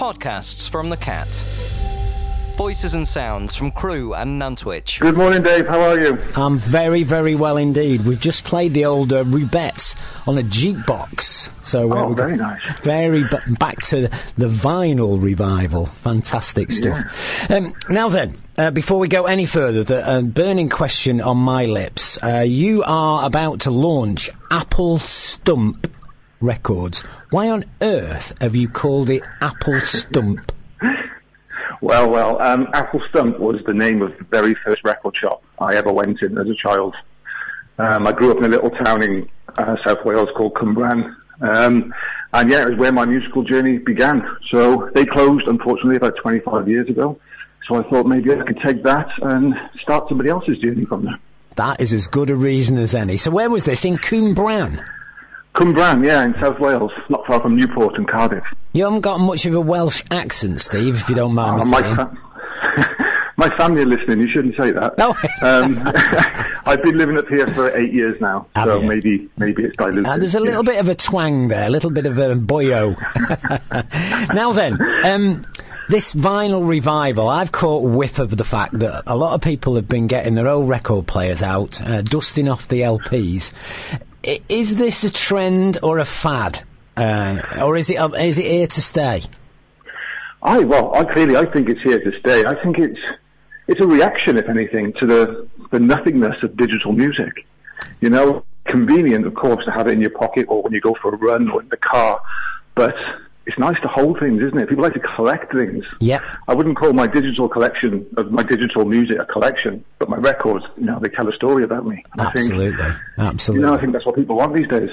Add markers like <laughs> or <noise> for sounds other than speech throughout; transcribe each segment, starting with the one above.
Podcasts from the Cat. Voices and sounds from Crewe and Nantwich. Good morning, Dave. How are you? I'm very, very well indeed. We've just played the old uh, Rubettes on a jukebox. So Oh, we very nice. Very b- back to the vinyl revival. Fantastic stuff. Um, now then, uh, before we go any further, the uh, burning question on my lips. Uh, you are about to launch Apple Stump Records. Why on earth have you called it Apple Stump? Well, well, um, Apple Stump was the name of the very first record shop I ever went in as a child. Um, I grew up in a little town in uh, South Wales called Cwmbran. Um, and yeah, it was where my musical journey began. So they closed, unfortunately, about 25 years ago. So I thought maybe I could take that and start somebody else's journey from there. That is as good a reason as any. So where was this? In Cwmbran? Cwmbran, yeah, in South Wales, not far from Newport and Cardiff. You haven't got much of a Welsh accent, Steve, if you don't mind Uh, me my, saying. fa- <laughs> my family are listening. You shouldn't say that. No. um, <laughs> I've been living up here for eight years now, Have so you? maybe maybe it's diluted. Uh, there's a little yeah. bit of a twang there, a little bit of a boyo. <laughs> now then, um, this vinyl revival, I've caught whiff of the fact that a lot of people have been getting their old record players out, uh, dusting off the LPs. Is this a trend or a fad? Uh, or is it, uh, is it here to stay? I well, I clearly I think it's here to stay. I think it's it's a reaction, if anything, to the the nothingness of digital music. You know, convenient, of course, to have it in your pocket or when you go for a run or in the car, but it's nice to hold things, isn't it? People like to collect things. Yep. I wouldn't call my digital collection of my digital music a collection, but my records, you know, they tell a story about me. And I think, Absolutely. you know, I think that's what people want these days.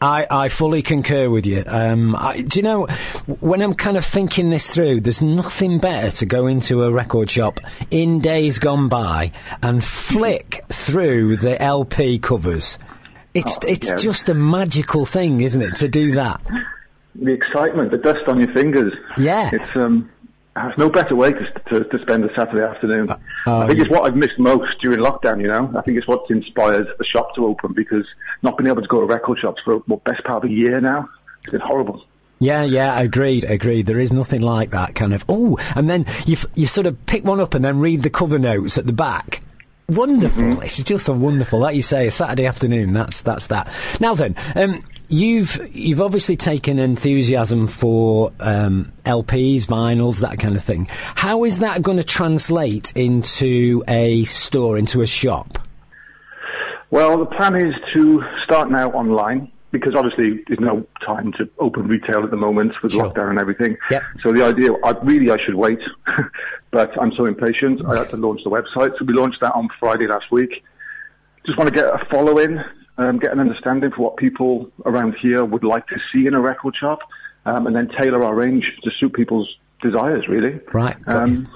I, I fully concur with you. Um, I, do you know, when I'm kind of thinking this through, there's nothing better to go into a record shop in days gone by and flick through the LP covers. It's, Oh, it's yeah. just a magical thing, isn't it, to do that? The excitement, the dust on your fingers. Yeah. It's um, there's no better way to, to, to spend a Saturday afternoon. oh, I think it's what I've missed most during lockdown. You know, I think it's what's inspired the shop to open because not being able to go to record shops for what best part of a year now. It's been horrible. Yeah, yeah, agreed, agreed. There is nothing like that kind of. Oh, and then you you sort of pick one up and then read the cover notes at the back. Wonderful! Mm-hmm. It's just so wonderful. Like you say, a Saturday afternoon. That's that's that. Now then, um, you've you've obviously taken enthusiasm for um, LPs, vinyls, that kind of thing. How is that going to translate into a store, into a shop? Well, the plan is to start now online because obviously there's no time to open retail at the moment with Sure. lockdown and everything. Yep. So the idea, I, really, I should wait, <laughs> but I'm so impatient. I had to launch the website, so we launched that on Friday last week. Just want to get a following, um, get an understanding for what people around here would like to see in a record shop, um, and then tailor our range to suit people's desires. Really. Right. Um,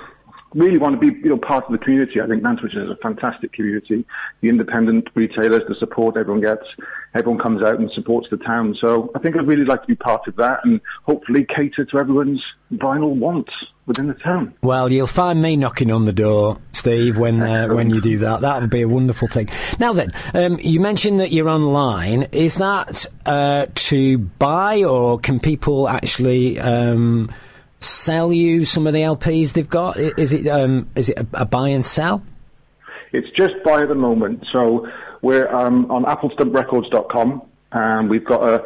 really want to be you know part of the community. I think Nantwich is a fantastic community. The independent retailers, the support everyone gets, everyone comes out and supports the town. So I think I'd really like to be part of that and hopefully cater to everyone's vinyl wants within the town. Well, you'll find me knocking on the door, Steve, when uh, when you do that. That would be a wonderful thing. Now then, um, you mentioned that you're online. Is that uh, to buy, or can people actually um, sell you some of the LPs they've got? Is it um, is it a, a buy and sell? It's just buy at the moment. So we're um, on applestumprecords.com and we've got a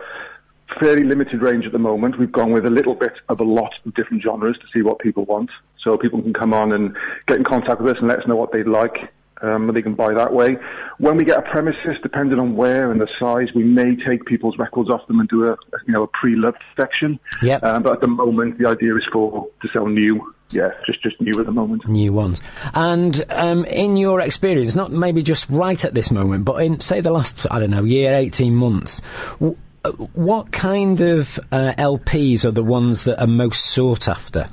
fairly limited range at the moment. We've gone with a little bit of a lot of different genres to see what people want. So people can come on and get in contact with us and let us know what they'd like. Um, and they can buy that way. When we get a premises, depending on where and the size, we may take people's records off them and do a, you know, a pre-loved section. Yep. Um, but at the moment, the idea is for to sell new. Yeah, just just new at the moment. New ones. And um, in your experience, not maybe just right at this moment, but in, say, the last, I don't know, year, 18 months, w- uh, what kind of uh, LPs are the ones that are most sought after?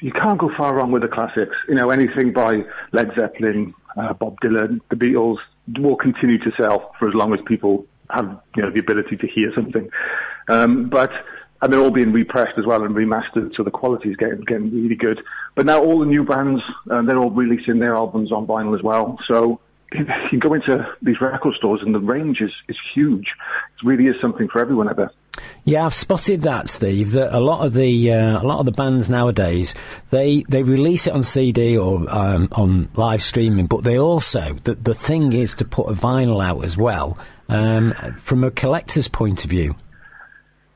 You can't go far wrong with the classics. You know, anything by Led Zeppelin, uh, Bob Dylan, the Beatles will continue to sell for as long as people have, you know, the ability to hear something. Um, but and they're all being repressed as well and remastered, so the quality is getting getting really good. But now all the new bands, uh, they're all releasing their albums on vinyl as well. So <laughs> you can go into these record stores and the range is, is huge. It really is something for everyone out there. Yeah, I've spotted that, Steve. That a lot of the uh, a lot of the bands nowadays they they release it on CD or um, on live streaming, but they also the the thing is to put a vinyl out as well. Um, from a collector's point of view,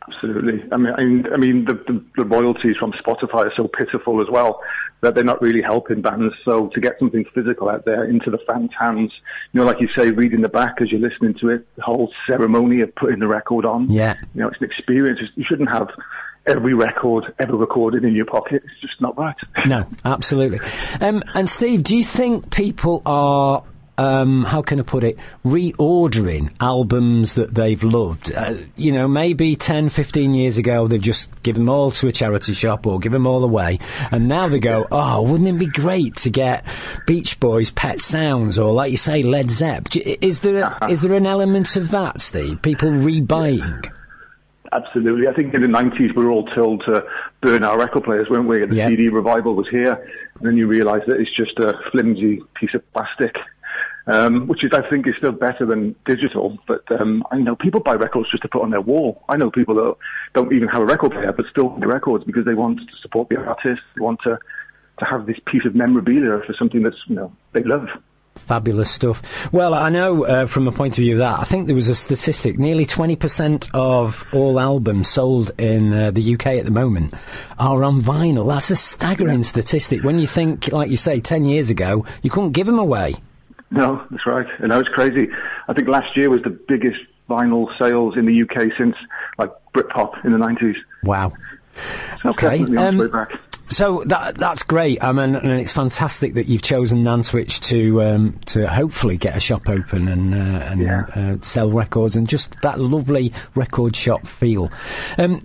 Absolutely. I mean, I mean, I mean the, the, the, royalties from Spotify are so pitiful as well that they're not really helping bands. So to get something physical out there into the fans' hands, you know, like you say, reading the back as you're listening to it, the whole ceremony of putting the record on. Yeah. You know, it's an experience. You shouldn't have every record ever recorded in your pocket. It's just not right. No, absolutely. Um, and Steve, do you think people are um, how can I put it, reordering albums that they've loved. Uh, you know, maybe 10, 15 years ago, they've just given them all to a charity shop or given them all away. And now they go, oh, wouldn't it be great to get Beach Boys, Pet Sounds, or like you say, Led Zepp? Is there, a, <laughs> is there an element of that, Steve? People rebuying? Absolutely. I think in the 90s we were all told to burn our record players, weren't we? The CD revival was here. And then you realise that it's just a flimsy piece of plastic um, which is I think is still better than digital. But um, I know people buy records just to put on their wall. I know people that don't even have a record player but still buy records because they want to support the artist. They want to to have this piece of memorabilia for something that's you know they love. Fabulous stuff. Well, I know uh, from a point of view of that, I think there was a statistic nearly 20% of all albums sold in uh, the UK at the moment are on vinyl. That's a staggering statistic. When you think, like you say, 10 years ago, you couldn't give them away. No, that's right. I know it's crazy. I think last year was the biggest vinyl sales in the UK since like Britpop in the 90s. Wow. So okay. Um, so that that's great. I mean, and it's fantastic that you've chosen Nantwich to um, to hopefully get a shop open and uh, and yeah. uh, sell records and just that lovely record shop feel. Um,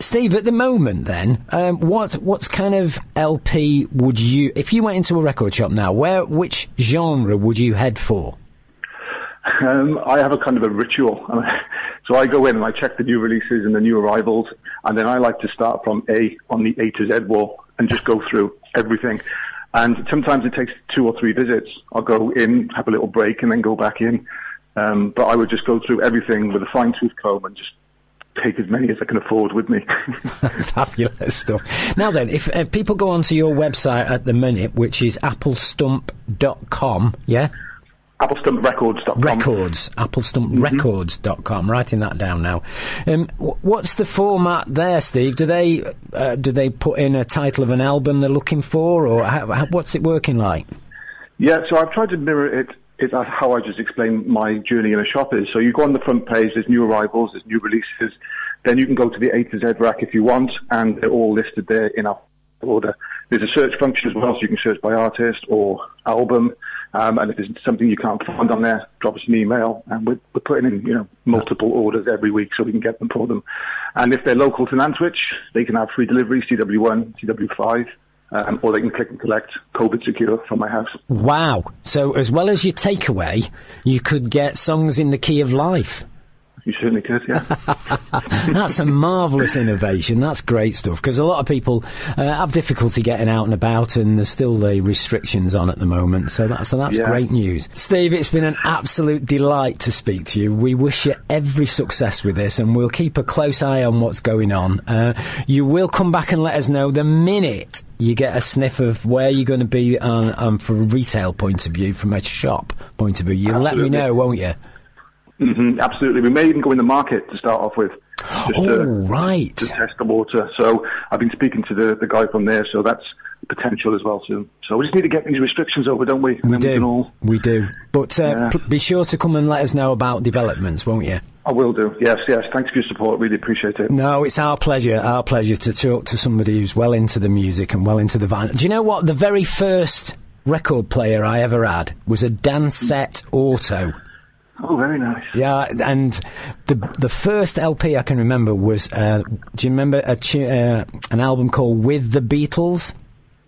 Steve, at the moment, then, um, what what kind of LP would you, if you went into a record shop now, where which genre would you head for? Um, I have a kind of a ritual. <laughs> So I go in and I check the new releases and the new arrivals, and then I like to start from A on the A to Z wall and just go through everything. And sometimes it takes two or three visits. I'll go in, have a little break, and then go back in. Um, but I would just go through everything with a fine tooth comb and just take as many as I can afford with me. <laughs> Fabulous stuff. Now then, if uh, people go onto your website at the minute, which is applestump.com, yeah? AppleStumpRecords.com. Records. AppleStumpRecords.com. Mm-hmm. Writing that down now. Um, what's the format there, Steve? Do they uh, do they put in a title of an album they're looking for, or how, how, what's it working like? Yeah, so I've tried to mirror it is how I just explained my journey in a shop is. So you go on the front page, there's new arrivals, there's new releases. Then you can go to the A to Z rack if you want, and they're all listed there in our order. There's a search function as well, so you can search by artist or album. Um, and if there's something you can't find on there, drop us an email, and we're, we're putting in you know multiple orders every week so we can get them for them. And if they're local to Nantwich, they can have free delivery, CW1, CW5 um, or they can click and collect COVID secure from my house. Wow. So, as well as your takeaway, you could get songs in the key of life. You certainly could, yeah. <laughs> That's a marvellous innovation. That's great stuff because a lot of people uh, have difficulty getting out and about, and there's still the restrictions on at the moment. So, that, so that's yeah. great news. Steve, it's been an absolute delight to speak to you. We wish you every success with this, and we'll keep a close eye on what's going on. Uh, you will come back and let us know the minute you get a sniff of where you're going to be um, um, from a retail point of view, from a shop point of view. You'll let me know, won't you? Mm-hmm, absolutely. We may even go in the market to start off with. Just oh, to, right. To test the water. So I've been speaking to the, the guy from there, so that's potential as well too. So we just need to get these restrictions over, don't we? we do. We, all... we do. But uh, yeah. p- be sure to come and let us know about developments, won't you? I will do. Yes, yes. Thanks for your support. We really appreciate it. No, it's our pleasure. Our pleasure to talk to somebody who's well into the music and well into the vinyl. Do you know what? The very first record player I ever had was a Dansette Auto. Oh, very nice. Yeah, and the the first LP I can remember was. Uh, do you remember a uh, an album called With the Beatles?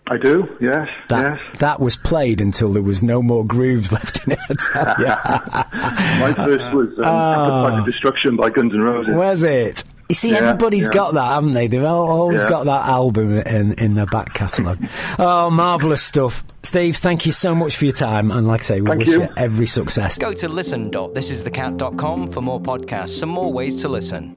I do. Yes. That, yes. That was played until there was no more grooves <laughs> left in it. <laughs> My first was um, oh. Destruction by Guns N' Roses. Was it? You see, yeah, everybody's yeah. got that, haven't they? They've always yeah. got that album in, in their back catalogue. oh, marvellous stuff. Steve, thank you so much for your time. And like I say, we thank wish you. you every success. Go to listen.thisisthecat.com for more podcasts and more ways to listen.